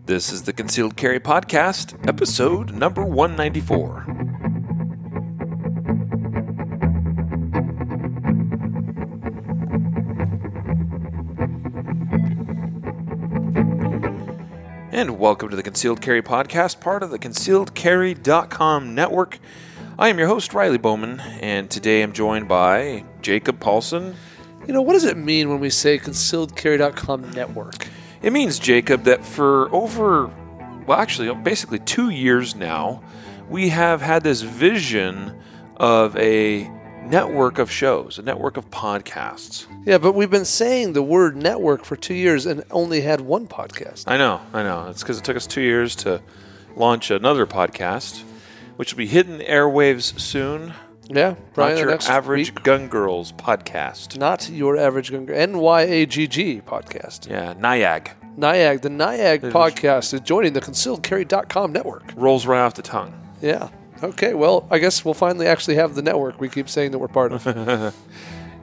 This is the Concealed Carry Podcast, episode number 194. And welcome to the Concealed Carry Podcast, part of the concealedcarry.com network. I am your host, Riley Bowman, and today I'm joined by Jacob Paulson. You know, what does it mean when we say concealedcarry.com network? It means, Jacob, that for over, well, actually, basically two years now, we have had this vision of a network of shows, a network of podcasts. Yeah, but we've been saying the word network for two years and only had one podcast. I know, I know. It's because it took us two years to launch another podcast, which will be hitting airwaves soon. Yeah, Brian, Not your average week. Gun Girls podcast. Not your average gun- NYAGG podcast. Yeah, NIAG. NIAG, the NIAG podcast is joining the concealedcarry.com network. Rolls right off the tongue. Yeah. Okay, well, I guess we'll finally actually have the network we keep saying that we're part of.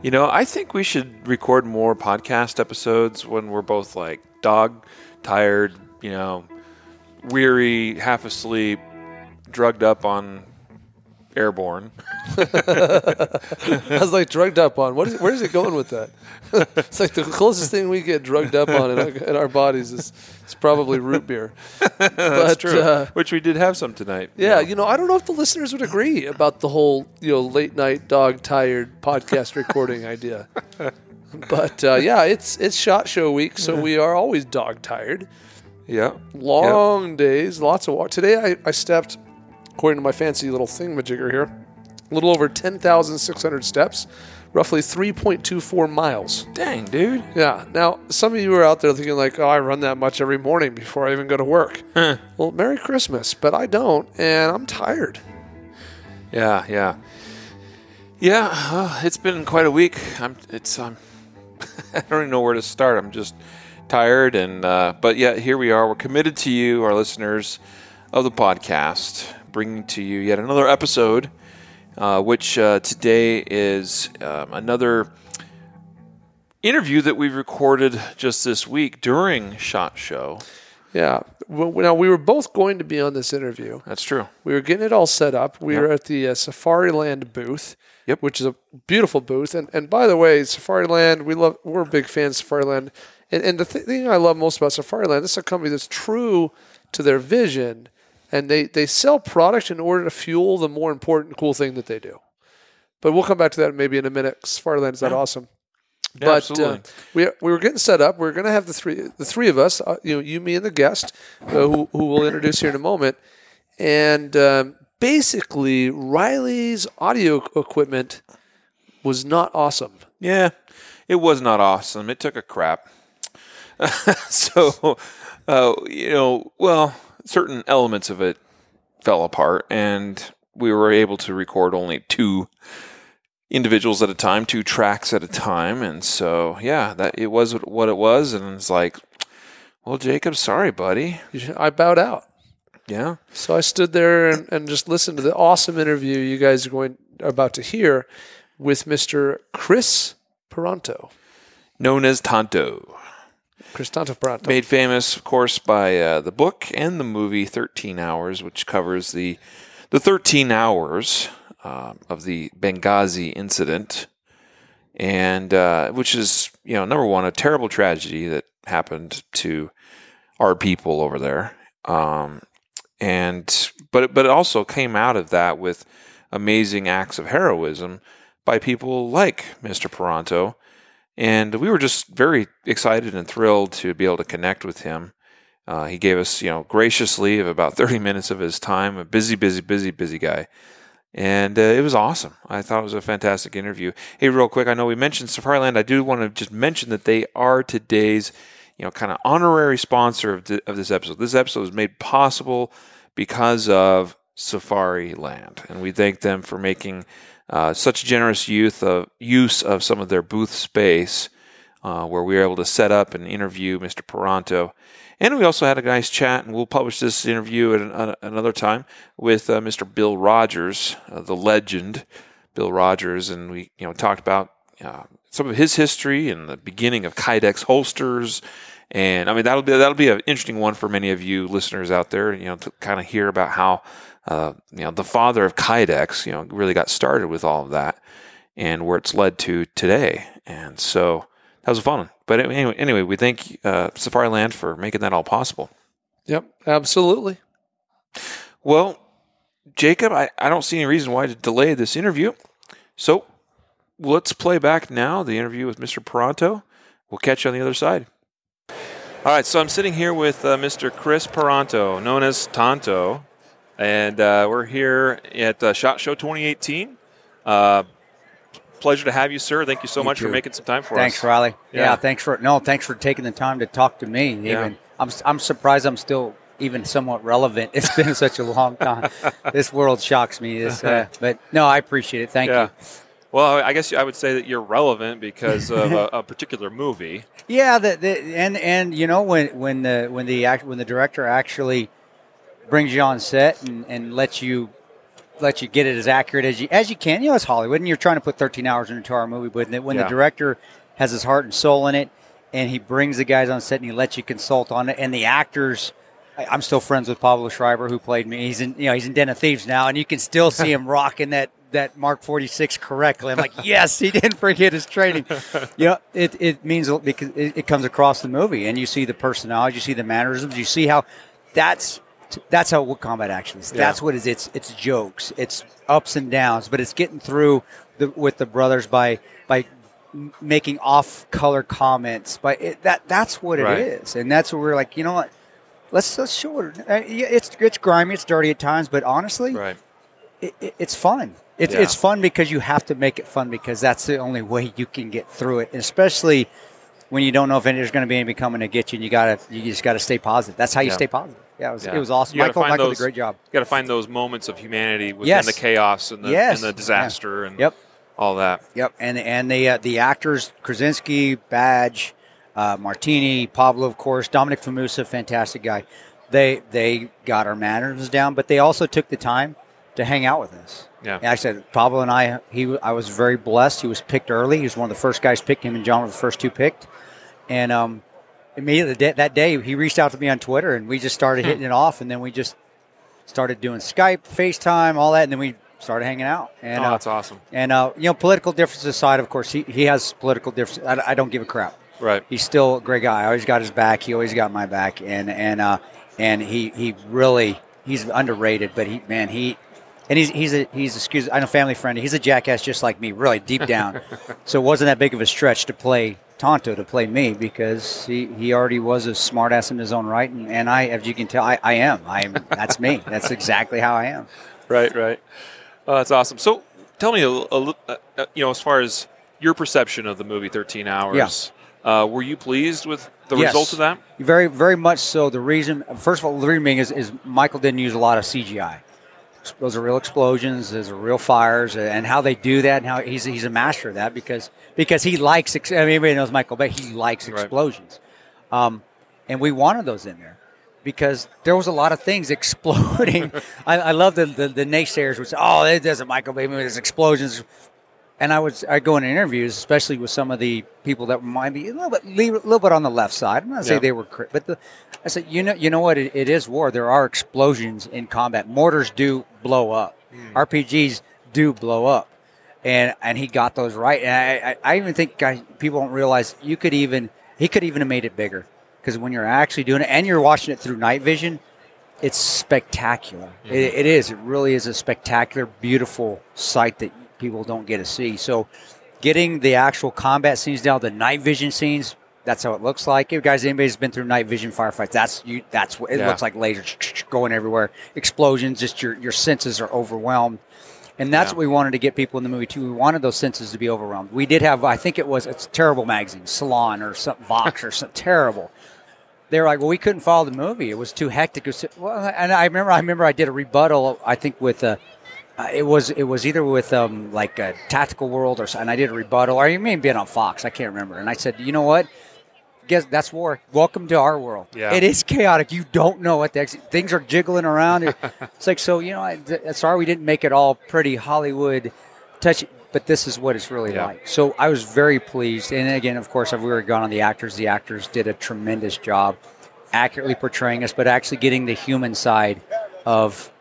You know, I think we should record more podcast episodes when we're both like dog tired, you know, weary, half asleep, drugged up on airborne. I was like drugged up on. What is, where is it going with that? it's like the closest thing we get drugged up on in our, in our bodies is, is probably root beer. That's But, true. uh, Which we did have some tonight. Yeah, you know, I don't know if the listeners would agree about the whole, you know, late night dog tired podcast recording idea. But uh, yeah, it's it's shot show week, so we are always dog tired. Yeah. Long days, lots of walk. Today I, I stepped, according to my fancy little thingamajigger here, a little over 10,600 steps, roughly 3.24 miles. Dang, dude. Yeah. Now, some of you are out there thinking like, "Oh, I run that much every morning before I even go to work." Well, Merry Christmas, but I don't, and I'm tired. Yeah, yeah. Yeah, uh, it's been quite a week. I'm it's um I don't even know where to start. I'm just tired and uh, but yeah, here we are. We're committed to you, our listeners of the podcast, bringing to you yet another episode uh, which uh, today is um, another interview that we recorded just this week during Shot Show. Yeah. Well, now we were both going to be on this interview. That's true. We were getting it all set up. We Yep. were at the uh, Safariland booth, Yep. which is a beautiful booth. And and by the way, Safariland, we love. We're big fans of Safariland. And, and the th- thing I love most about Safariland, this is a company that's true to their vision, and they they sell product in order to fuel the more important, cool thing that they do. But we'll come back to that maybe in a minute. Safariland is that awesome. Yeah, but. Uh, we we were getting set up. We are going to have the three the three of us, uh, you know, you, me, and the guest, uh, who who we'll introduce here in a moment. And um, basically, Riley's audio equipment was not awesome. Yeah, it was not awesome. It took a crap. so, uh, you know, well, certain elements of it fell apart, and we were able to record only two individuals at a time, two tracks at a time, and so yeah, that it was what it was, and it's like, well, Jacob, sorry, buddy. I bowed out. Yeah, So I stood there and, and just listened to the awesome interview you guys are going about to hear with Mr. Kris Paronto. known as Tanto. Made famous, of course, by uh, the book and the movie Thirteen Hours, which covers the the thirteen hours um, of the Benghazi incident, and uh, which is you know number one a terrible tragedy that happened to our people over there, um, and but but it also came out of that with amazing acts of heroism by people like Mr. Paronto. And we were just very excited and thrilled to be able to connect with him. Uh, he gave us, you know, graciously of about 30 minutes of his time, a busy, busy, busy, busy guy. And uh, it was awesome. I thought it was a fantastic interview. Hey, real quick, I know we mentioned Safariland. I do want to just mention that they are today's, you know, kind of honorary sponsor of, th- of this episode. This episode was made possible because of Safariland, and we thank them for making uh, such generous youth of, use of some of their booth space, uh, where we were able to set up and interview Mr. Paronto. And we also had a nice chat, and we'll publish this interview at an, uh, another time with uh, Mr. Bill Rogers, uh, the legend, Bill Rogers, and we you know talked about some of his history and the beginning of Kydex holsters And I mean that'll be that'll be an interesting one for many of you listeners out there. You know, to kind of hear about how uh, you know the father of Kydex, you know, really got started with all of that, and where it's led to today. And so that was a fun one. But anyway, anyway, we thank uh, Safariland for making that all possible. Yep, absolutely. Well, Jacob, I, I don't see any reason why to delay this interview. So let's play back now the interview with Mr. Paronto. We'll catch you on the other side. All right, so I'm sitting here with uh, Mr. Kris Paronto, known as Tanto, and uh, we're here at uh, Shot Show 2018. Uh, pleasure to have you, sir. Thank you so You much for making some time for Thanks, us. Thanks, Riley. Yeah. Yeah. thanks for no, thanks for taking the time to talk to me. Even Yeah. I'm I'm surprised I'm still even somewhat relevant. It's been such a long time. this world shocks me. This, uh, but no, I appreciate it. Thank Yeah. you. Well, I guess I would say that you're relevant because of a, a particular movie. Yeah, the, the, and and you know when when the when the act when the director actually brings you on set and, and lets you let you get it as accurate as you as you can. You know, it's Hollywood, and you're trying to put 13 hours into our movie, but when Yeah. the director has his heart and soul in it, and he brings the guys on set and he lets you consult on it, and the actors. I'm still friends with Pablo Schreiber, who played me. He's in, you know, he's in Den of Thieves now, and you can still see him rocking that that Mark 46 correctly. I'm like, yes, he didn't forget his training. You know, it, it means because it, it comes across the movie, and you see the personality, you see the mannerisms, you see how that's that's how what combat action is. That's what it is. It's it's jokes, it's ups and downs, but it's getting through the, with the brothers by by making off color comments. But it, that that's what Right. it is, and that's what we're like. You know what? Let's let's show it. Uh, it's it's grimy, it's dirty at times, but honestly, Right. it, it, it's fun. It's, Yeah. it's fun because you have to make it fun because that's the only way you can get through it, and especially when you don't know if there's going to be anybody coming to get you. And you gotta you just got to stay positive. That's how you Yeah. stay positive. Yeah, it was, Yeah. it was awesome. You Michael Michael those- did a great job. You got to find those moments of humanity within Yes. the chaos and the, Yes. and the disaster and Yep. all that. Yep, and and the uh, the actors Krasinski, Badge, uh, Martini, Pablo, of course, Dominic Fumusa, fantastic guy. They they got our manners down, but they also took the time to hang out with us. Yeah. And I said Pablo and I. He I was very blessed. He was picked early. He was one of the first guys picked. Him and John were the first two picked, and um, immediately that- that day he reached out to me on Twitter, and we just started hitting it off, and then we just started doing Skype, FaceTime, all that, and then we started hanging out. And oh, uh, that's awesome. and uh, you know, political differences aside, of course, he, he has political differences. I, I don't give a crap. Right. He's still a great guy. I always got his back. He always got my back, and and uh, and he he really he's underrated. But he man he. And he's he's a he's excuse I know family friend. He's a jackass just like me, really deep down. so it wasn't that big of a stretch to play Tanto to play me because he, he already was a smartass in his own right, and, and I as you can tell I, I am I am that's me. That's exactly how I am. Right, right. Oh, that's awesome. So, tell me a, a li- uh, uh, you know, as far as your perception of the movie Thirteen Hours, uh, were you pleased with the Yes. result of that? Very, very much so. The reason, first of all, the reason being is, is Michael didn't use a lot of CGI. Those are real explosions. Those are real fires, and how they do that, and how he's he's a master of that because because he likes. I mean, everybody knows Michael Bay. He likes Right. explosions, um, and we wanted those in there because there was a lot of things exploding. I, I love the, the the naysayers would say, "Oh, it doesn't Michael Bay movie. There's explosions." And I would I go in interviews, especially with some of the people that might be a little bit a little bit on the left side. I'm not saying Yeah. they were, but the, I said, you know, you know what? It, it is war. There are explosions in combat. Mortars do blow up. Hmm. RPGs do blow up, and and he got those right. And I, I, I even think guys, people don't realize you could even he could even have made it bigger because when you're actually doing it and you're watching it through night vision, it's spectacular. Hmm. It, it is. It really is a spectacular, beautiful sight that people don't get to see. So, getting the actual combat scenes down, the night vision scenes, that's how it looks like. If guys, anybody's been through night vision firefights, that's you. That's what it Yeah. looks like. Lasers going everywhere, explosions. Just your your senses are overwhelmed. And that's Yeah. what we wanted to get people in the movie too. We wanted those senses to be overwhelmed. We did have, I think it was, it's a terrible magazine, Salon or some Vox or something terrible they were like, "Well, we couldn't follow the movie; it was too hectic." Was, well, and I remember, I remember, I did a rebuttal. I think with uh, uh, it was it was either with um, like a Tactical World or and I did a rebuttal, or you may have been on Fox. I can't remember. And I said, "You know what? Guess that's war. Welcome to our world. Yeah. It is chaotic. You don't know what the ex- things are jiggling around. it's like so. You know, I- th- sorry we didn't make it all pretty Hollywood." Touch but this is what it's really Yeah. like. So I was very pleased. And again, of course, I've already gone on the actors. The actors did a tremendous job accurately portraying us, but actually getting the human side of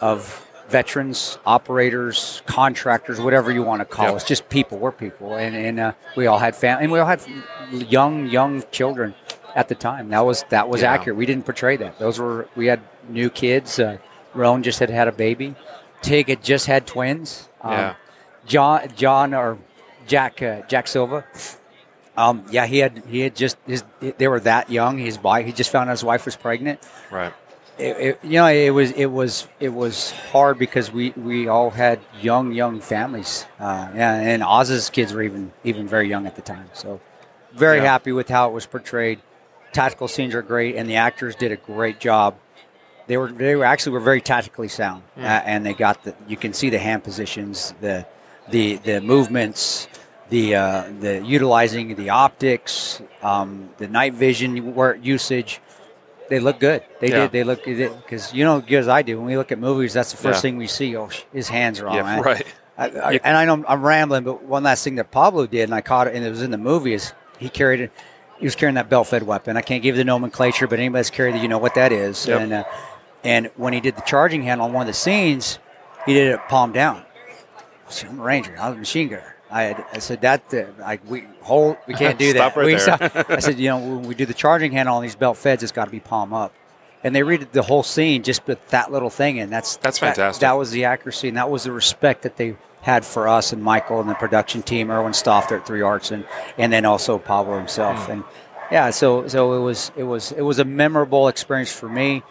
of veterans, operators, contractors, whatever you want to call Yeah. us, just people. We're people, and and uh, we all had family, and we all had young young children at the time. That was that was Yeah. accurate. We didn't portray that. Those were we had new kids. Uh, Rone just had had a baby. Tig had just had twins. Um, Yeah. John John or Jack uh, Jack Silva. Um, yeah, he had he had just his they were that young. His wife he just found out his wife was pregnant. Right. It, it, you know, it was it was it was hard because we, we all had young young families. Uh, yeah, and Oz's kids were even even very young at the time. So very Yeah. happy with how it was portrayed. Tactical scenes are great, and the actors did a great job. They were they were actually were very tactically sound, uh, and they got the you can see the hand positions, the the the movements, the uh, the utilizing the optics, um, the night vision usage. They look good. They Yeah. did. They look because you know, as I do. When we look at movies, that's the first Yeah. thing we see. Oh, his hands are on. Yeah. man. Right. I, I, and I know I'm, rambling, but one last thing that Pablo did, and I caught it, and it was in the movie, is he carried it. He was carrying that belt-fed weapon. I can't give you the nomenclature, but anybody that's carried it, you know what that is. Yep. And uh, and when he did the charging hand on one of the scenes, he did it palm down. I I'm a ranger. I'm a machine gunner. I, had, I said that uh, like we hold we can't do that. Stop right stop. I said you know when we do the charging hand on these belt feds, it's got to be palm up. And they read the whole scene just with that little thing, and that's That's that- fantastic. That, was the accuracy, and that was the respect that they had for us and Michael and the production team, Erwin Stoff there at Three Arts, and and then also Pablo himself. Hmm. And yeah, so so it was it was it was a memorable experience for me.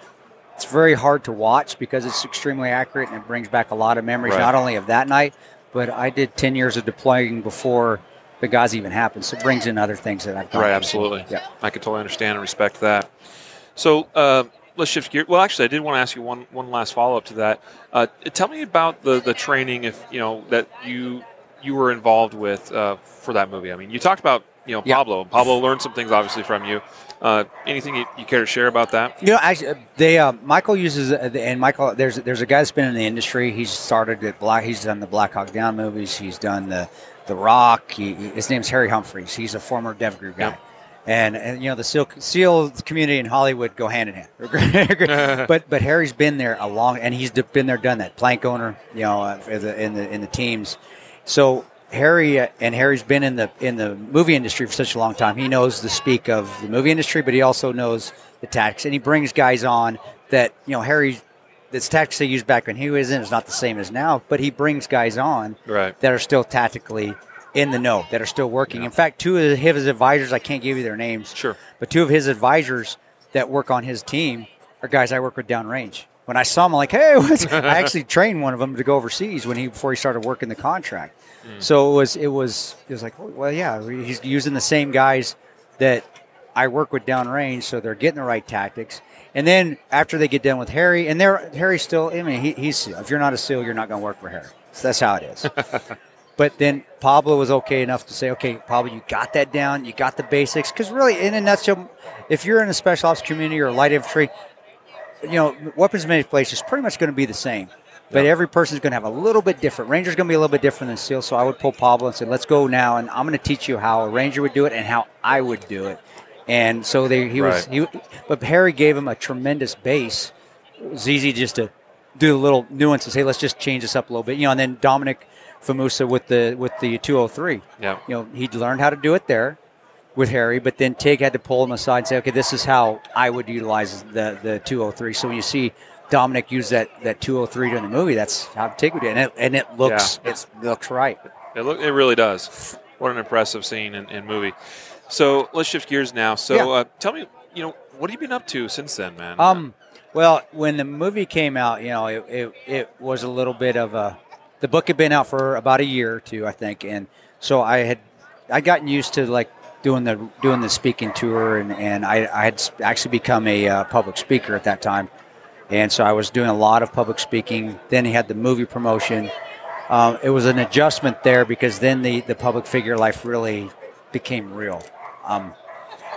It's very hard to watch because it's extremely accurate and it brings back a lot of memories, Right. not only of that night, but I did ten years of deploying before the Benghazi even happened. So it brings in other things that I've done. Right, absolutely. Yeah. I can totally understand and respect that. So uh, let's shift gear. Well, actually, I did want to ask you one one last follow up to that. Uh, tell me about the the training, if you know that you you were involved with uh, for that movie. I mean, you talked about you know. Pablo. Pablo learned some things obviously from you. Uh, anything you, you care to share about that? You know, actually, uh, they uh, Michael uses uh, and Michael. There's there's a guy that's been in the industry. He's started at Black. He's done the Black Hawk Down movies. He's done the the Rock. He, his name's Harry Humphries. He's a former Dev Group guy. Yep. And, and you know the SEAL, SEAL community in Hollywood go hand in hand, but but Harry's been there a long, and he's been there, done that. Plank owner, you know, for the, in the in the teams. So Harry uh, and Harry's been in the in the movie industry for such a long time. He knows the speak of the movie industry, but he also knows the tactics, and he brings guys on that you know Harry. This tactics they used back when he was in is not the same as now, but he brings guys on Right. that are still tactically in the know, that are still working. In fact, two of his advisors, I can't give you their names, Sure. but two of his advisors that work on his team are guys I work with downrange. When I saw him, I'm like, hey, what's I actually trained one of them to go overseas when he before he started working the contract. Mm. So it was it was it was like, oh, well, yeah, he's using the same guys that I work with downrange, so they're getting the right tactics. And then after they get done with Harry, and they're Harry's still, I mean, he, he's if you're not a SEAL, you're not going to work for Harry. So that's how it is. But then Pablo was okay enough to say, okay, Pablo, you got that down. You got the basics. Because really, in a nutshell, if you're in a special ops community or light infantry, you know, weapons manipulation is pretty much going to be the same. But every person's going to have a little bit different. Ranger's going to be a little bit different than SEAL. So I would pull Pablo and say, let's go now. And I'm going to teach you how a Ranger would do it and how I would do it. And so they, he was, he, but Harry gave him a tremendous base. It was easy just to do the little nuances. Hey, let's just change this up a little bit. You know, and then Dominic Fumusa with the with the 203. Yeah. You know, he'd learned how to do it there with Harry, but then Tig had to pull him aside and say, okay, this is how I would utilize the the 203. So when you see Dominic used that that 203 during the movie, that's how Tig would do it, and it, and it looks it's looks right. It look it really does. What an impressive scene and, and movie. So let's shift gears now. So Yeah. uh, tell me, you know, what have you been up to since then, man? Um, well, when the movie came out, you know, it, it, it was a little bit of a. The book had been out for about a year or two, I think, and so I had I gotten used to like doing the doing the speaking tour, and and I, I had actually become a uh, public speaker at that time, and so I was doing a lot of public speaking. Then he had the movie promotion. Um, it was an adjustment there because then the the public figure life really became real. Um,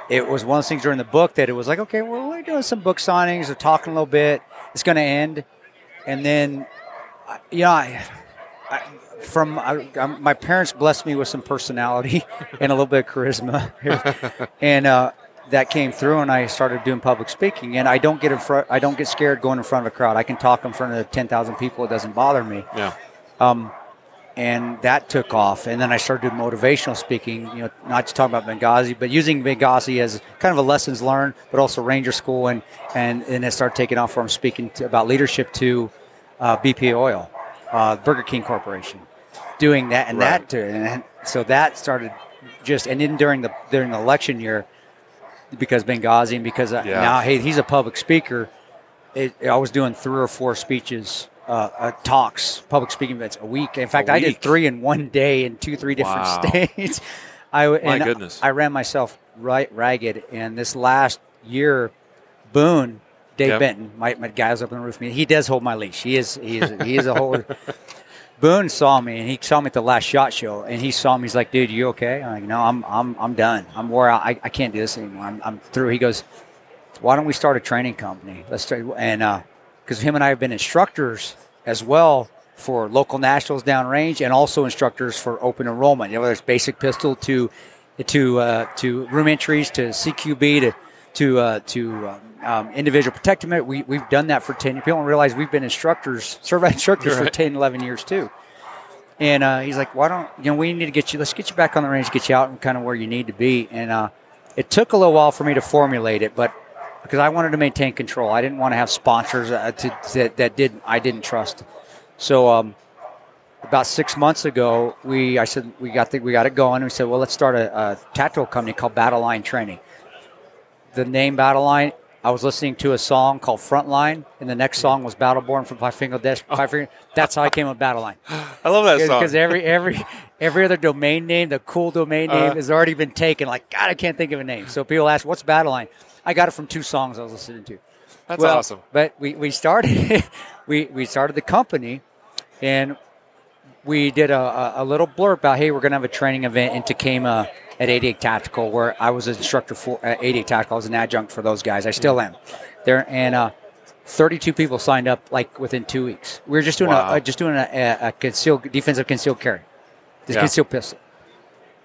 it was one of those things during the book that it was like, okay, well, we're doing some book signings, we're talking a little bit. It's going to end, and then, you know, I, I, from I, my parents blessed me with some personality and a little bit of charisma, and uh, that came through. And I started doing public speaking. And I don't get in front. I don't get scared going in front of a crowd. I can talk in front of ten thousand people. It doesn't bother me. Yeah. Um, and that took off. And then I started doing motivational speaking. You know, not just talking about Benghazi, but using Benghazi as kind of a lessons learned, but also Ranger School. And and and it started taking off. I'm speaking to, about leadership to uh, BP Oil, uh, Burger King Corporation, doing that and Right. that. And so that started just and then during the during the election year, because Benghazi and because uh, Yeah. now hey he's a public speaker. It, I was doing three or four speeches, uh, uh, talks, public speaking events a week. In fact, A I week? did three in one day in two, three different Wow. states. I My and goodness. I ran myself right ragged. And this last year, Boone, Dave Yep. Benton, my, my guy was up on the roof. me. He does hold my leash. He is he is he is a whole. Boone saw me and he saw me at the last shot show and he saw me. He's like, "Dude, you okay?" I'm like, "No, I'm I'm I'm done. I'm wore out. I, I can't do this anymore. I'm, I'm through." He goes, "Why don't we start a training company? Let's start." And because him and I have been instructors as well for local nationals downrange and also instructors for open enrollment. You know, whether it's basic pistol to to uh, to room entries to CQB to to uh, to um, um, individual protective. Med- We we've done that for ten. years. People don't realize we've been instructors, certified instructors for Right. 10, 11 years too. And uh, he's like, "Why don't you know? We need to get you. Let's get you back on the range, get you out and kind of where you need to be." And uh, it took a little while for me to formulate it, but because I wanted to maintain control, I didn't want to have sponsors uh, to, that that didn't, I didn't trust. So um, about six months ago, we I said we got the, we got it going. We said, well, let's start a, a tactical company called Battle Line Training. The name Battle Line. I was listening to a song called Frontline, and the next song was Battleborn from Five Finger Death. Five Finger. That's how I came up with Battle Line I love that song. because every every every other domain name, the cool domain name, Uh. has already been taken. Like God, I can't think of a name. So people ask, "What's Battle Line?" I got it from two songs I was listening to. That's Well, awesome. But we, we started we we started the company, and we did a, a, a little blurb about hey, we're going to have a training event in Tacoma at 88 Tactical, where I was an instructor for at 88 Tactical. I was an adjunct for those guys. I still am there, and uh, 32 people signed up like within two weeks. We were just doing Wow. a, just doing a, a, a concealed defensive concealed carry, this Yeah. concealed pistol.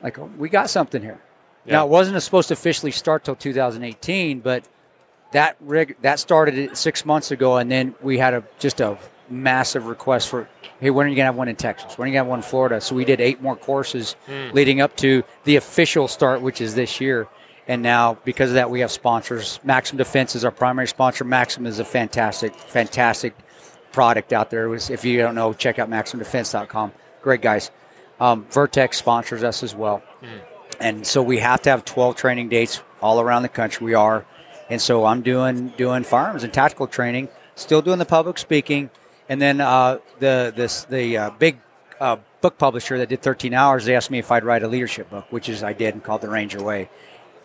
Like oh, we got something here. Yeah. Now it wasn't supposed to officially start till 2018, but that rig that started six months ago, and then we had a just a massive request for, hey, when are you gonna have one in Texas? When are you gonna have one in Florida? So we did eight more courses leading up to the official start, which is this year. And now, because of that, we have sponsors. Maxim Defense is our primary sponsor. Maxim is a fantastic, fantastic product out there. Was- If you don't know, check out MaximDefense.com. Great guys. Um, Vertex sponsors us as well and so we have to have 12 training dates all around the country we are and so i'm doing doing firearms and tactical training still doing the public speaking and then uh, the this the uh, big uh, book publisher that did 13 hours they asked me if i'd write a leadership book which is i did and called the ranger way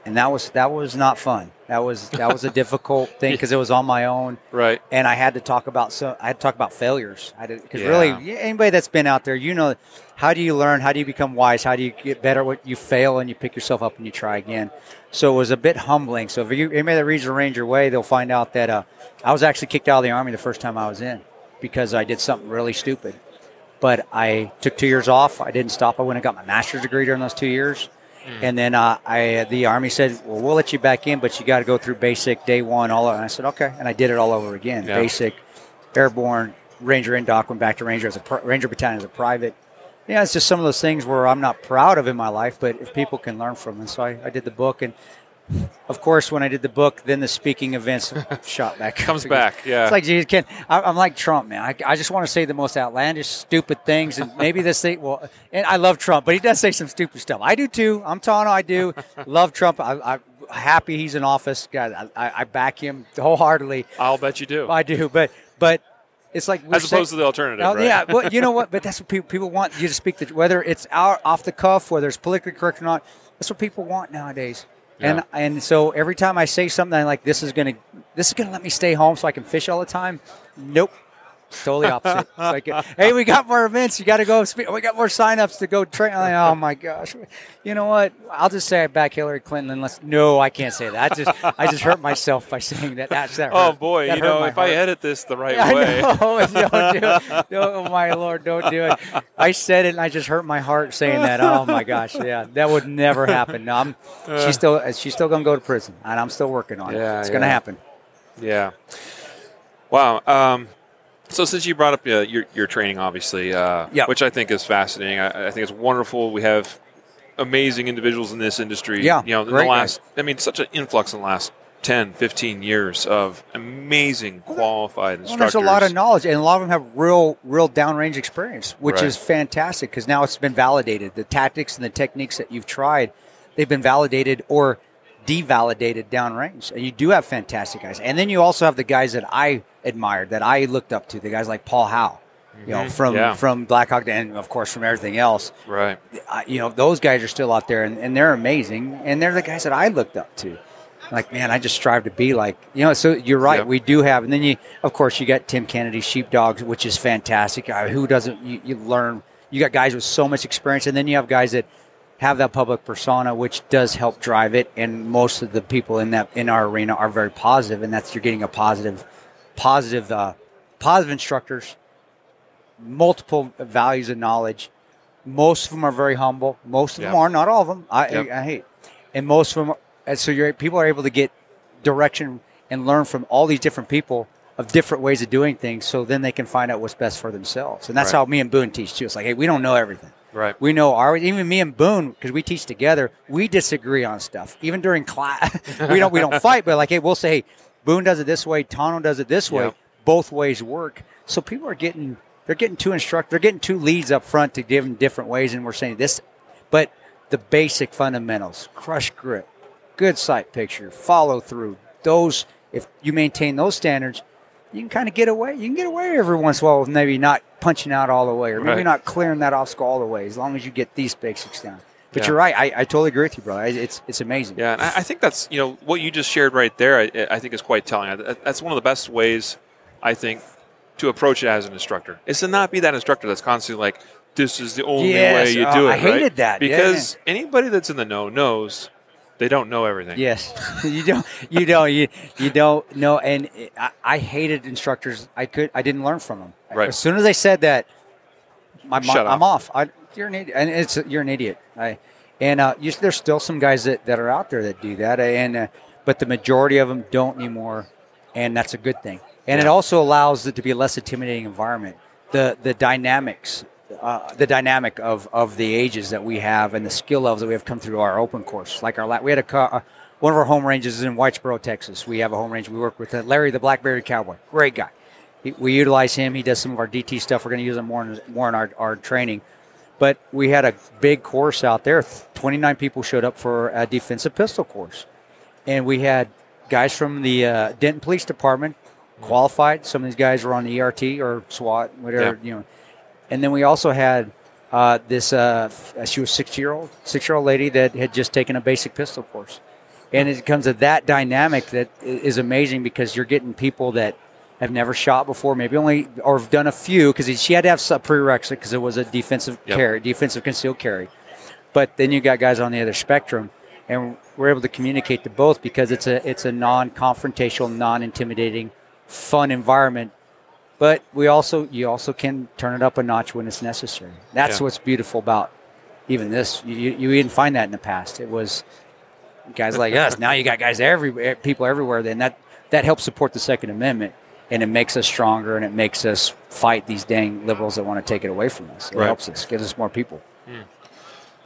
and that was that was not fun that was that was a difficult thing because it was on my own Right. and I had to talk about so I had to talk about failures. I because Yeah. really anybody that's been out there, you know, how do you learn? How do you become wise? How do you get better? What you fail and you pick yourself up and you try again. So it was a bit humbling. So if you anybody that reads the Ranger Way, they'll find out that uh, I was actually kicked out of the army the first time I was in because I did something really stupid. But I took two years off. I didn't stop. I went and got my master's degree during those two years. And then uh, I, the army said, "Well, we'll let you back in, but you got to go through basic day one." All and I said, "Okay," and I did it all over again. Yeah. Basic, airborne, Ranger in doc. Went back to Ranger as a pri- Ranger battalion as a private. Yeah, it's just some of those things where I'm not proud of in my life, but if people can learn from. them. so I, I did the book, and of course, when I did the book, then the speaking events shot back. Comes back. Yeah. It's like, geez, Ken, I'm like Trump, man. I, I just want to say the most outlandish, stupid things, and maybe this thing. Well, and I love Trump, but he does say some stupid stuff. I do too. I'm Tanto. I do love Trump. I, I'm happy he's in office. God, I, I- back him wholeheartedly. I'll bet you do. I do, but but it's like As opposed say- to the alternative. Oh, right? Yeah, well, you know what? But that's what people people want you to speak the whether it's out off the cuff, whether it's politically correct or not. That's what people want nowadays. And and so every time I say something I'm like this is gonna this is gonna let me stay home so I can fish all the time. Nope. Totally opposite. Like, hey, we got more events. You got to go. Speak. We got more signups to go train. Like, oh my gosh. You know what? I'll just say I back Hillary Clinton. Unless no, I can't say that. I just I just hurt myself by saying that. That's that. Oh boy, That you know, if I edit this the right I way, know. don't do it. Oh my lord, don't do it. I said it, and I just hurt my heart saying that. Oh my gosh, yeah, that would never happen. No, I'm. She's still. She's still gonna go to prison, and I'm still working on it. Yeah, It's gonna happen. Yeah. Wow. Um, so since you brought up uh, your your training, obviously, uh, Yeah. which I think is fascinating, I, I think it's wonderful. We have amazing individuals in this industry. Yeah, You know, in the great last, I mean, such an influx in the last 10, 15 years of amazing qualified Well, instructors. there's a lot of knowledge, and a lot of them have real, real downrange experience, which Right. is fantastic because now it's been validated. The tactics and the techniques that you've tried, they've been validated or devalidated downrange, and you do have fantastic guys. And then you also have the guys that I admired, that I looked up to, the guys like Paul Howe, you know, from Yeah. from Black Hawk, and of course from everything else. Right. You know, those guys are still out there and, and they're amazing. And they're the guys that I looked up to. Like, man, I just strive to be like, you know, so you're right. Yep. We do have, and then you, of course, you got Tim Kennedy, Sheepdogs, which is fantastic. Uh, who doesn't, you, you learn, you got guys with so much experience. And then you have guys that have that public persona, which does help drive it. And most of the people in that, in our arena are very positive, And that's, you're getting a positive, positive, uh, positive instructors, multiple values of knowledge. Most of them are very humble. Most of them are, not all of them. I, Yep. I, I hate, and most of them. Are, so you're people are able to get direction and learn from all these different people of different ways of doing things. So then they can find out what's best for themselves. And that's Right. how me and Boone teach too. It's like, hey, we don't know everything. Right. We know our even me and Boone because we teach together. We disagree on stuff even during class. we don't we don't fight, but like hey, we'll say hey, Boone does it this way, Tanto does it this way. Yep. Both ways work. So people are getting they're getting two instruct they're getting two leads up front to give them different ways, and we're saying this, but the basic fundamentals: crush grip, good sight picture, follow through. Those if you maintain those standards. You can kind of get away. You can get away every once in a while with maybe not punching out all the way, or maybe Right. not clearing that obstacle all the way, as long as you get these basics down. But Yeah. you're right. I, I totally agree with you, brother. It's it's amazing. Yeah, and I, I think that's you know what you just shared right there. I, I think is quite telling. That's one of the best ways I think to approach it as an instructor is to not be that instructor that's constantly like, "This is the only Yes. way you Oh, do it." I hated right? that. Yeah, because anybody that's in the know knows they don't know everything. Yes, you don't. You don't. You you don't know. And I, I hated instructors. I could. I didn't learn from them. Right. As soon as they said that, my, Shut I'm off. I, you're an idiot, and it's you're an idiot. I, and uh, you, there's still some guys that, that are out there that do that, and uh, but the majority of them don't anymore, and that's a good thing. And it also allows it to be a less intimidating environment. The the dynamics, uh, the dynamic of, of the ages that we have and the skill levels that we have come through our open course. Like our we had a ca- uh, one of our home ranges is in Whitesboro, Texas. We have a home range. We work with uh, Larry the Blackberry Cowboy. Great guy. He, we utilize him. He does some of our DT stuff. We're going to use him more in, more in our, our training. But we had a big course out there. 29 people showed up for a defensive pistol course. And we had guys from the uh, Denton Police Department qualified. Some of these guys were on the ERT or SWAT, whatever, Yeah. you know. And then we also had uh, this, uh, she was six year old, six year old lady that had just taken a basic pistol course. And it comes to that dynamic that is amazing because you're getting people that have never shot before, maybe only or have done a few because she had to have some prerequisite because it was a defensive Yep. carry, defensive concealed carry. But then you got guys on the other spectrum, and we're able to communicate to both because it's a it's a non-confrontational, non-intimidating, fun environment. But we also you also can turn it up a notch when it's necessary. That's Yeah. what's beautiful about even this. You, you you didn't find that in the past. It was guys like us. Now you got guys every people everywhere. Then that that helps support the Second Amendment, and it makes us stronger, and it makes us fight these dang liberals that want to take it away from us. It Right. helps us, gives us more people.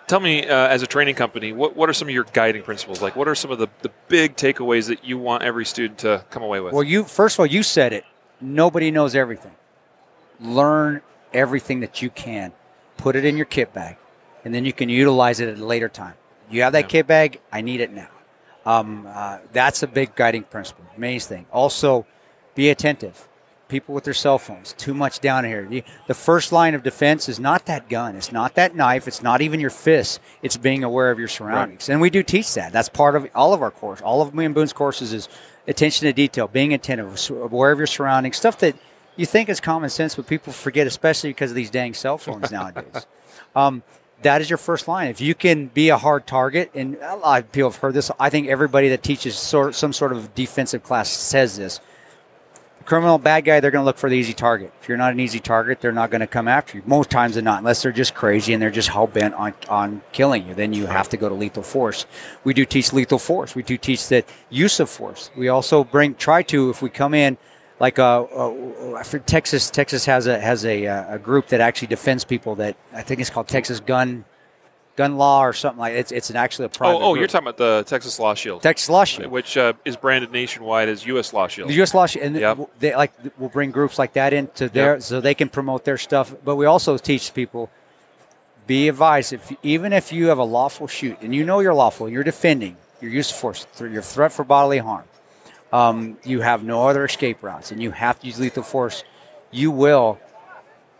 Tell me, uh, as a training company, what, what are some of your guiding principles? Like, what are some of the, the big takeaways that you want every student to come away with? Well, you first of all, you said it. Nobody knows everything. Learn everything that you can. Put it in your kit bag, and then you can utilize it at a later time. You have that Yeah. kit bag. I need it now. Um, uh, that's a big guiding principle. Main thing. Also, be attentive. People with their cell phones, too much down here. The, the first line of defense is not that gun. It's not that knife. It's not even your fist. It's being aware of your surroundings. And we do teach that. That's part of all of our course. All of me and Boone's courses is attention to detail, being attentive, aware of your surroundings, stuff that you think is common sense, but people forget, especially because of these dang cell phones nowadays. Um, that is your first line. If you can be a hard target, and a lot of people have heard this, I think everybody that teaches sort, some sort of defensive class says this. Criminal bad guy, they're going to look for the easy target. If you're not an easy target, they're not going to come after you. Most times than not, unless they're just crazy and they're just hell bent on, on killing you. Then you have to go to lethal force. We do teach lethal force. We do teach that use of force. We also bring try to if we come in like uh, uh, Texas, Texas has a has a, uh, a group that actually defends people. That I think it's called Texas Gun Gun Law or something like. It's it's an actually a private. Oh, oh you're talking about the Texas Law Shield, Texas Law Shield. which uh, is branded nationwide as U.S. Law Shield. The U.S. Law Shield, and Yep. they like will bring groups like that into there so they can promote their stuff. But we also teach people. Be advised if even if you have a lawful shoot and you know you're lawful, you're defending your use of force, your threat for bodily harm. Um, you have no other escape routes, and you have to use lethal force. You will.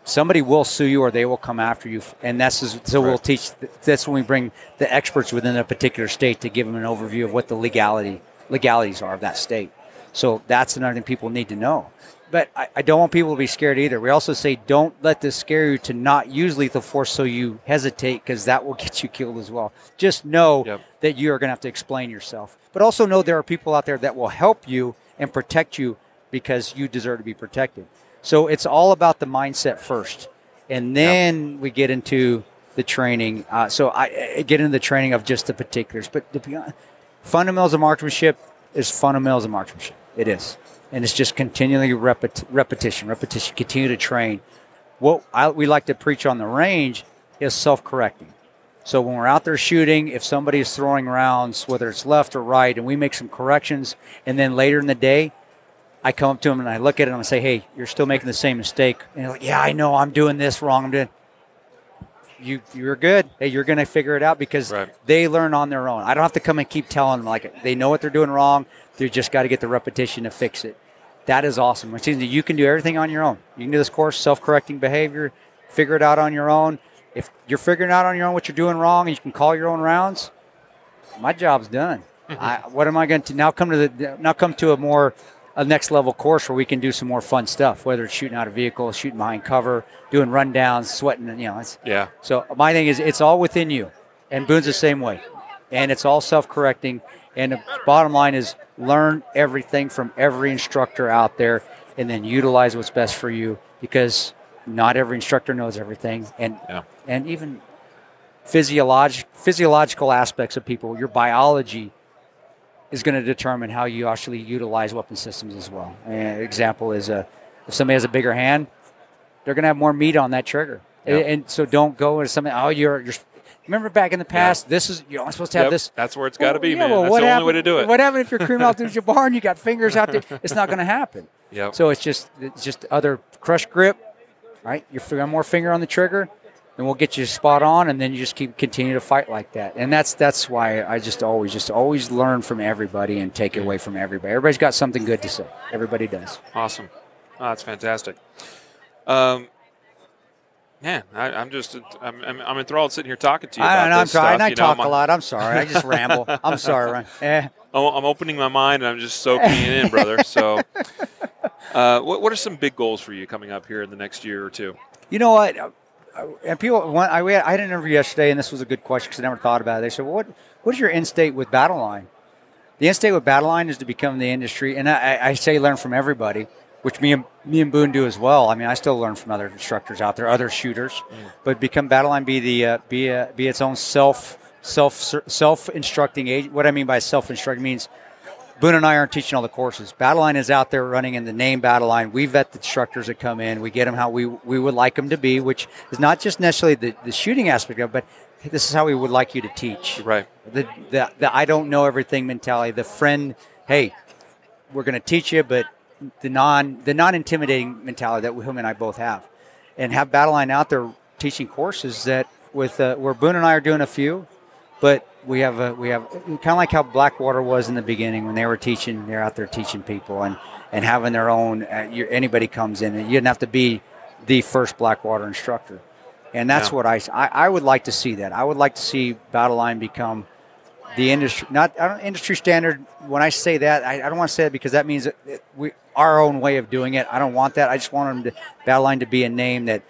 Somebody will sue you, or they will come after you, and that's so we'll teach. That's when we bring the experts within a particular state to give them an overview of what the legality legalities are of that state. So that's another thing people need to know. But I, I don't want people to be scared either. We also say don't let this scare you to not use lethal force so you hesitate because that will get you killed as well. Just know Yep. that you are going to have to explain yourself. But also know there are people out there that will help you and protect you because you deserve to be protected. So it's all about the mindset first. And then we get into the training. Uh, so I, I get into the training of just the particulars. But the fundamentals of marksmanship is fundamentals of marksmanship. It is. And it's just continually repet- repetition, repetition, continue to train. What I, we like to preach on the range is self correcting. So when we're out there shooting, if somebody is throwing rounds, whether it's left or right, and we make some corrections, and then later in the day, I come up to him and I look at it and I say, "Hey, you're still making the same mistake." And like, "Yeah, I know. I'm doing this wrong. I'm doing." You you're good. Hey, you're gonna figure it out because Right. they learn on their own. I don't have to come and keep telling them like they know what they're doing wrong. They just got to get the repetition to fix it. That is awesome. Which means that you can do everything on your own. You can do this course, self-correcting behavior, figure it out on your own. If you're figuring out on your own what you're doing wrong, and you can call your own rounds. My job's done. I, what am I going to now come to the now come to a more a next level course where we can do some more fun stuff, whether it's shooting out a vehicle, shooting behind cover, doing rundowns, sweating, you know. It's, Yeah. so my thing is, it's all within you, and Boone's the same way, and it's all self-correcting. And the bottom line is, learn everything from every instructor out there, and then utilize what's best for you, because not every instructor knows everything, and Yeah. and even physiolog- physiological aspects of people, your biology is going to determine how you actually utilize weapon systems as well. An example is a, if somebody has a bigger hand, they're going to have more meat on that trigger. Yeah. And, and so don't go into something, oh, you're, you're, remember back in the past, this is, you're only supposed to have Yep, this. That's where it's got to Well, be, yeah, man. well, that's what the only happened- way to do it. What happened if you're Kareem Abdul-Jabbar and you got fingers out there? It's not going to happen. Yep. So it's just it's just other crush grip, right? You're got more finger on the trigger, and we'll get you spot on, and then you just keep continue to fight like that. And that's that's why I just always just always learn from everybody and take it away from everybody. Everybody's got something good to say. Everybody does. Awesome. Oh, that's fantastic. Um, man, I, I'm just I'm, I'm, I'm enthralled sitting here talking to you about I, and I'm sorry, and I you know, talk my- a lot. I'm sorry. I just ramble. I'm sorry, Ryan. Eh. I'm I'm opening my mind and I'm just soaking it in, brother. So, uh, what, what are some big goals for you coming up here in the next year or two? You know what? Uh, And people, one, I, we had, I had an interview yesterday, and this was a good question because I never thought about it. They said, well, "What what is your end state with Battle Line?" The end state with Battle Line is to become the industry, and I, I say learn from everybody, which me and me and Boone do as well. I mean, I still learn from other instructors out there, other shooters, but become Battle Line, be the uh, be a, be its own self self self instructing agent. What I mean by self instructing means Boone and I aren't teaching all the courses. Battleline is out there running in the name Battleline. We vet the instructors that come in. We get them how we, we would like them to be, which is not just necessarily the, the shooting aspect of it, but this is how we would like you to teach. Right. The, the, the I don't know everything mentality. The friend, hey, we're going to teach you, but the non the non intimidating mentality that him and I both have, and have Battleline out there teaching courses that with uh, where Boone and I are doing a few, but we have a, we have kind of like how Blackwater was in the beginning when they were teaching. They're out there teaching people and and having their own. Uh, you, anybody comes in, and you didn't have to be the first Blackwater instructor. And that's Yeah. what I, I I would like to see that. I would like to see Battleline become the industry not I don't, industry standard. When I say that, I, I don't want to say it because that means that we our own way of doing it. I don't want that. I just want them to Battle Line to be a name that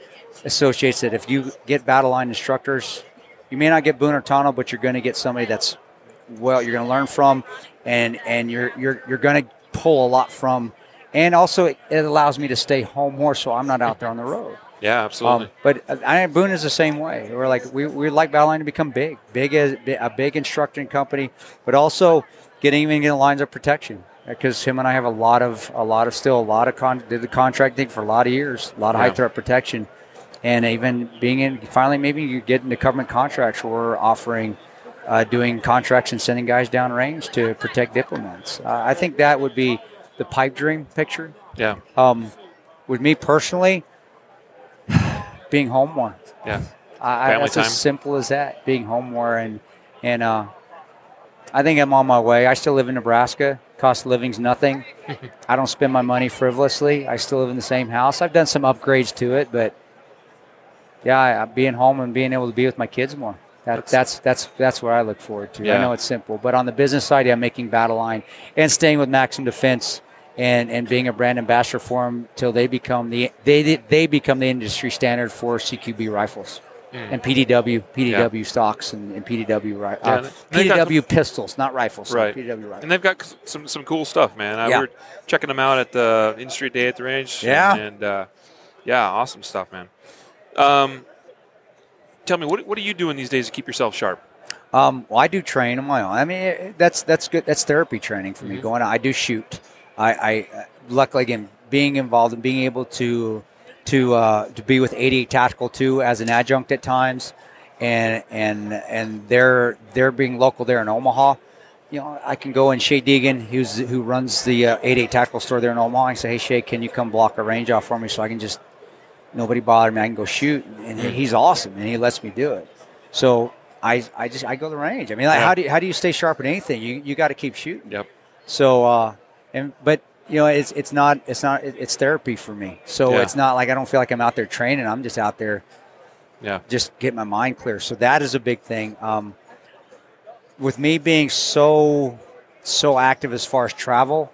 associates it. If you get Battle Line instructors, you may not get Boone or Tanto, but you're going to get somebody that's well, you're going to learn from, and and you're you're you're going to pull a lot from, and also it, it allows me to stay home more, so I'm not out there on the road. Yeah, absolutely. Um, but uh, I Boone is the same way. We're like we we like Battle Line to become big, big as a big instructing company, but also getting even getting lines of protection because him and I have a lot of a lot of still a lot of con- did the contracting for a lot of years, a lot of Yeah. high threat protection, and even being in finally maybe you get into government contracts where we're offering. Uh, doing contracts and sending guys down range to protect diplomats. Uh, I think that would be the pipe dream picture. yeah, Um, with me personally, being home more. yeah, I, I, that's time. as simple as that. Being home more, and and uh, I think I'm on my way. I still live in Nebraska. Cost of living's nothing. I don't spend my money frivolously. I still live in the same house. I've done some upgrades to it, but yeah, being home and being able to be with my kids more. That, that's that's that's what I look forward to. Yeah. I know it's simple, but on the business side, yeah, making Battle Line and staying with Maxim Defense and, and being a brand ambassador for them till they become the they they become the industry standard for CQB rifles and PDW PDW stocks and, and PDW ri- Yeah, uh, they've PDW pistols, not rifles. Right. PDW rifles. and they've got some some cool stuff, man. I Yeah. were checking them out at the industry day at the range. Yeah. and, and, uh, yeah, awesome stuff, man. Um, tell me, what what are you doing these days to keep yourself sharp? Um, well, I do train on my own. I mean, that's that's good. That's therapy training for Mm-hmm. me. Going, I do shoot. I, I uh, luckily again being involved and being able to to uh, to be with 88 Tactical 2 as an adjunct at times, and and and they're they're being local there in Omaha. You know, I can go in Shay Deegan, who's who runs the uh, 88 Tactical store there in Omaha. I say, hey Shay, can you come block a range off for me so I can just nobody bothered me. I can go shoot, and he's awesome, and he lets me do it. So I, I just I go to the range. I mean, like, Yeah. how do you, how do you stay sharp at anything? You you got to keep shooting. Yep. So uh, and but you know it's it's not it's not it's therapy for me. So Yeah. it's not like I don't feel like I'm out there training. I'm just out there Yeah. just get my mind clear. So that is a big thing. Um, with me being so so active as far as travel,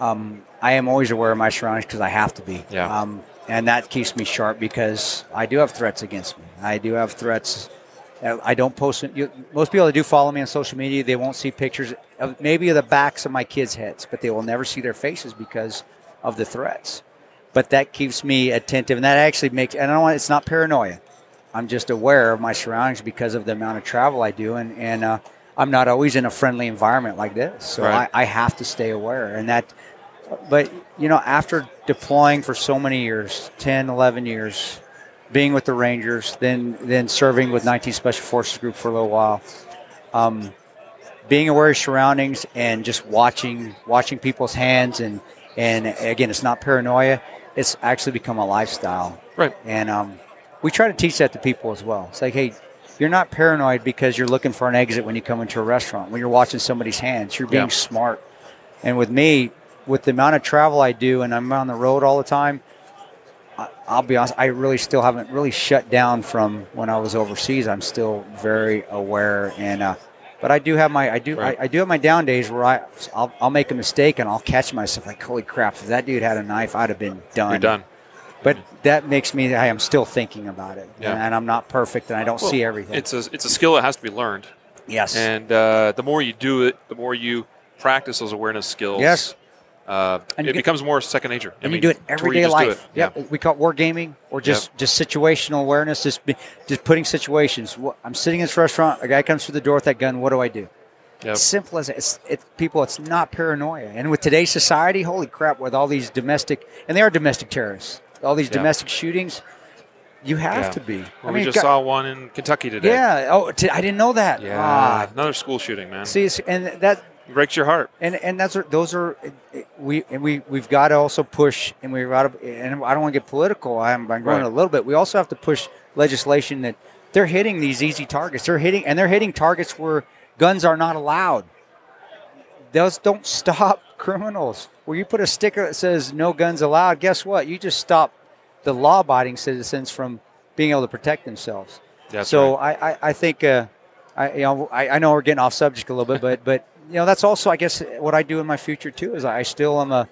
um, I am always aware of my surroundings because I have to be. Yeah. Um, and that keeps me sharp because I do have threats against me. I do have threats. I don't post. You, most people that do follow me on social media, they won't see pictures of maybe of the backs of my kids' heads, but they will never see their faces because of the threats. But that keeps me attentive, and that actually makes. And I don't want. It's not paranoia. I'm just aware of my surroundings because of the amount of travel I do, and and uh, I'm not always in a friendly environment like this, so Right. I, I have to stay aware. And that, but you know, after deploying for so many years 10, 11 years, being with the Rangers, then then serving with 19 Special Forces Group for a little while, um, being aware of surroundings and just watching watching people's hands and and again, it's not paranoia. It's actually become a lifestyle. Right. And um, we try to teach that to people as well. It's like, hey, you're not paranoid because you're looking for an exit when you come into a restaurant. When you're watching somebody's hands, you're being Yeah. smart. And with me, with the amount of travel I do, and I'm on the road all the time, I- I'll be honest, I really still haven't really shut down from when I was overseas. I'm still very aware, and uh, but I do have my I do Right. I, I do have my down days where I I'll, I'll make a mistake and I'll catch myself like holy crap! If that dude had a knife, I'd have been done. You're done. But that makes me I am still thinking about it, Yeah. and, I'm not perfect, and I don't see everything. It's a it's a skill that has to be learned, yes, and uh, the more you do it, the more you practice those awareness skills. Yes. Uh, And it becomes more second nature. I and mean, you do it everyday life. it. Yep. we call it war gaming or just just situational awareness. Just be, just putting situations. I'm sitting in this restaurant. A guy comes through the door with that gun. What do I do? Yep. Simple as it. It's, it, people. It's not paranoia. And with today's society, holy crap! With all these domestic, and they are domestic terrorists. All these Yeah. domestic shootings, you have Yeah. to be. Well, we just saw one in Kentucky today. Yeah. Oh, t- I didn't know that. Yeah. Ah, Another school shooting, man. see, and that breaks your heart. and and that's those are we and we we've got to also push and we've got to and I don't want to get political. I'm, I'm going Right. a little bit. We also have to push legislation that they're hitting these easy targets. They're hitting and they're hitting targets where guns are not allowed. Those don't stop criminals. Where you put a sticker that says no guns allowed, guess what? You just stop the law-abiding citizens from being able to protect themselves. That's so right. I, I, I think uh, I you know I, I know we're getting off subject a little bit, but but you know that's also I guess what I do in my future too is I still am a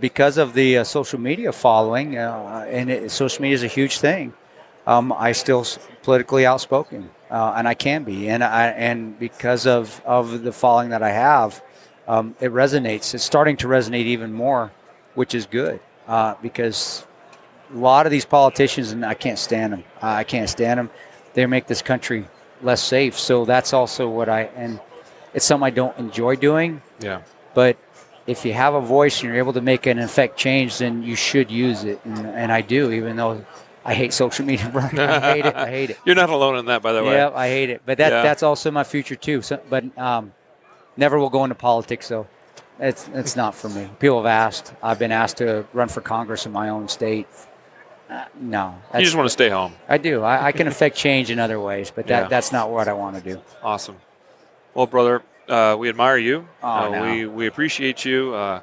because of the uh, social media following, uh, and it, social media is a huge thing. Um, I still politically outspoken, uh, and I can be, and I and because of of the following that I have, um, it resonates. It's starting to resonate even more, which is good uh, because a lot of these politicians, and I can't stand them. I can't stand them. They make this country less safe. So that's also what I and it's something I don't enjoy doing. Yeah. But if you have a voice and you're able to make an effect change, then you should use it, and, and I do, even though I hate social media. I hate it. I hate it. You're not alone in that, by the way. Yeah, I hate it. But that Yeah. that's also my future too. So, but um, never will go into politics though. It's it's not for me. People have asked. I've been asked to run for Congress in my own state. Uh, no, You just want to stay home. I do. I, I can affect change in other ways, but that, Yeah. that's not what I want to do. Awesome. Well, brother, uh, we admire you. Oh, uh, no. We we appreciate you, uh,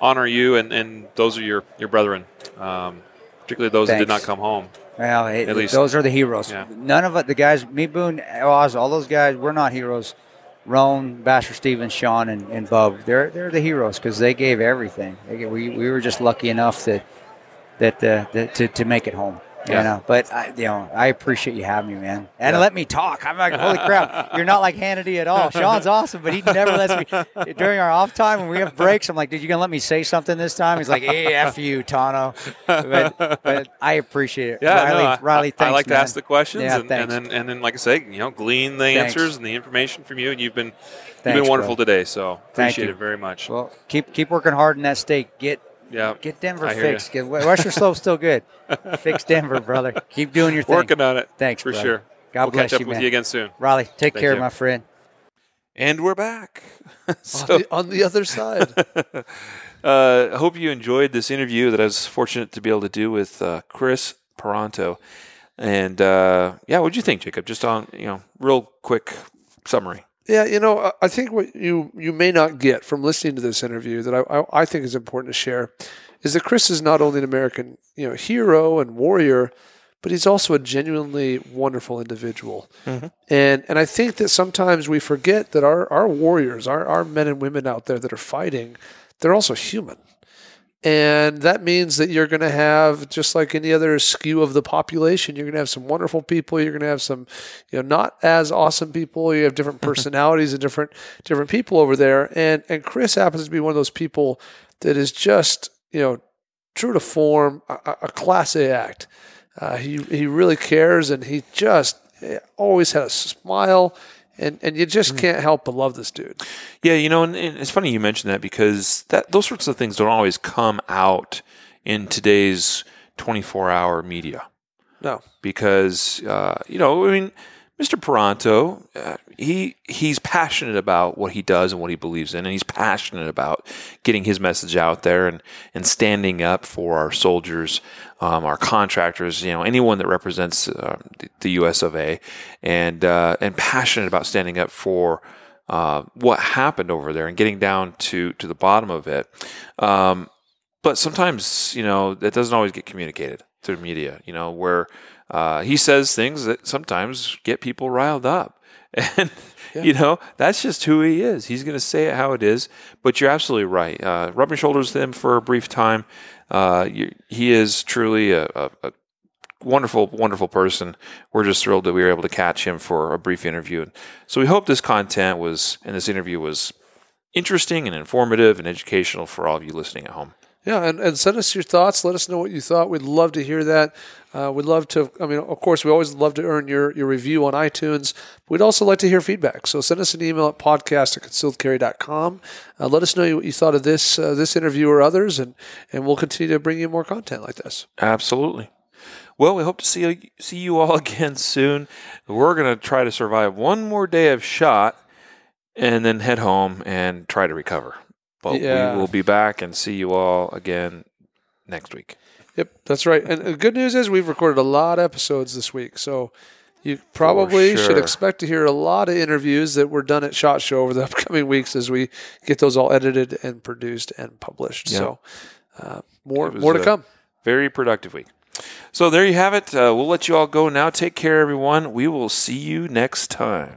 honor you, and, and those are your your brethren, um, particularly those that did not come home. Well, it, At least- those are the heroes. Yeah. None of it, the guys, me, Boone, Oz, all those guys, we're not heroes. Rone, Basher Stevens, Sean, and, and Bub, they're they're the heroes because they gave everything. They, we, we were just lucky enough that that, uh, that to, to make it home. Yeah. You know, but I, you know, I appreciate you having me, man, and let me talk. I'm like, holy crap, you're not like Hannity at all. Sean's awesome, but he never lets me during our off time when we have breaks. I'm like, dude, you gonna let me say something this time? He's like, hey, f you, Tanto. But, but I appreciate it. Yeah, Riley, no, I, Riley, I- thanks, I like to ask the questions, Yeah, and, and then and then, like I say, you know, glean the Thanks. answers and the information from you, and you've been you've been wonderful bro. today. So appreciate it very much. Well, keep keep working hard in that state. Get yeah, get Denver I hear ya. fixed. Get Western Slope's still good. Fix Denver, brother. Keep doing your thing. working on it. Thanks, for brother. sure. God we'll bless catch up you, with man. you again soon. Riley, take Thank care, you. my friend. And we're back. on, the, on the other side. uh, I hope you enjoyed this interview that I was fortunate to be able to do with uh, Kris Paronto. And uh, yeah, what'd you think, Jacob? Just on you know, real quick summary. Yeah, you know, I- think what you you may not get from listening to this interview that I, I, I think is important to share is that Kris is not only an American, you know, hero and warrior, but he's also a genuinely wonderful individual. Mm-hmm. And and I think that sometimes we forget that our our warriors, our our men and women out there that are fighting, they're also human. And that means that you're going to have, just like any other skew of the population, you're going to have some wonderful people. You're going to have some, you know, not as awesome people. You have different personalities and different different people over there. And and Kris happens to be one of those people that is just, you know, true to form, a, a- a class A act. Uh, he he really cares, and he just eh, always had a smile, and and you just can't help but love this dude. Yeah, you know, and, and it's funny you mentioned that because that those sorts of things don't always come out in today's 24 hour media. No, because uh, you know, I mean, Mr. Paronto, uh, he he's passionate about what he does and what he believes in, and he's passionate about getting his message out there and and standing up for our soldiers, um, our contractors, you know, anyone that represents uh, the, U.S. of A. and uh, and passionate about standing up for. Uh, what happened over there and getting down to to the bottom of it, um, but sometimes you know that doesn't always get communicated through media. You know where uh, he says things that sometimes get people riled up, and you know that's just who he is. He's going to say it how it is. But you're absolutely right. Uh, rubbing shoulders with him for a brief time. Uh, you, he is truly a, a, a wonderful, wonderful person. We're just thrilled that we were able to catch him for a brief interview. So we hope this content was and this interview was interesting and informative and educational for all of you listening at home. Yeah, and, and send us your thoughts. Let us know what you thought. We'd love to hear that. Uh, we'd love to. I mean, of course, we always love to earn your, your review on iTunes. We'd also like to hear feedback. So send us an email at podcast at concealedcarry.com. Uh, let us know what you thought of this uh, this interview or others, and, and we'll continue to bring you more content like this. Absolutely. Well, we hope to see see you all again soon. We're going to try to survive one more day of shot and then head home and try to recover. But Yeah. we will be back and see you all again next week. Yep, that's right. And the good news is we've recorded a lot of episodes this week, so you probably should expect to hear a lot of interviews that were done at Shot Show over the upcoming weeks as we get those all edited and produced and published. Yeah. So uh, more more to uh, come. Very productive week. So there you have it. Uh, we'll let you all go now. Take care, everyone. We will see you next time.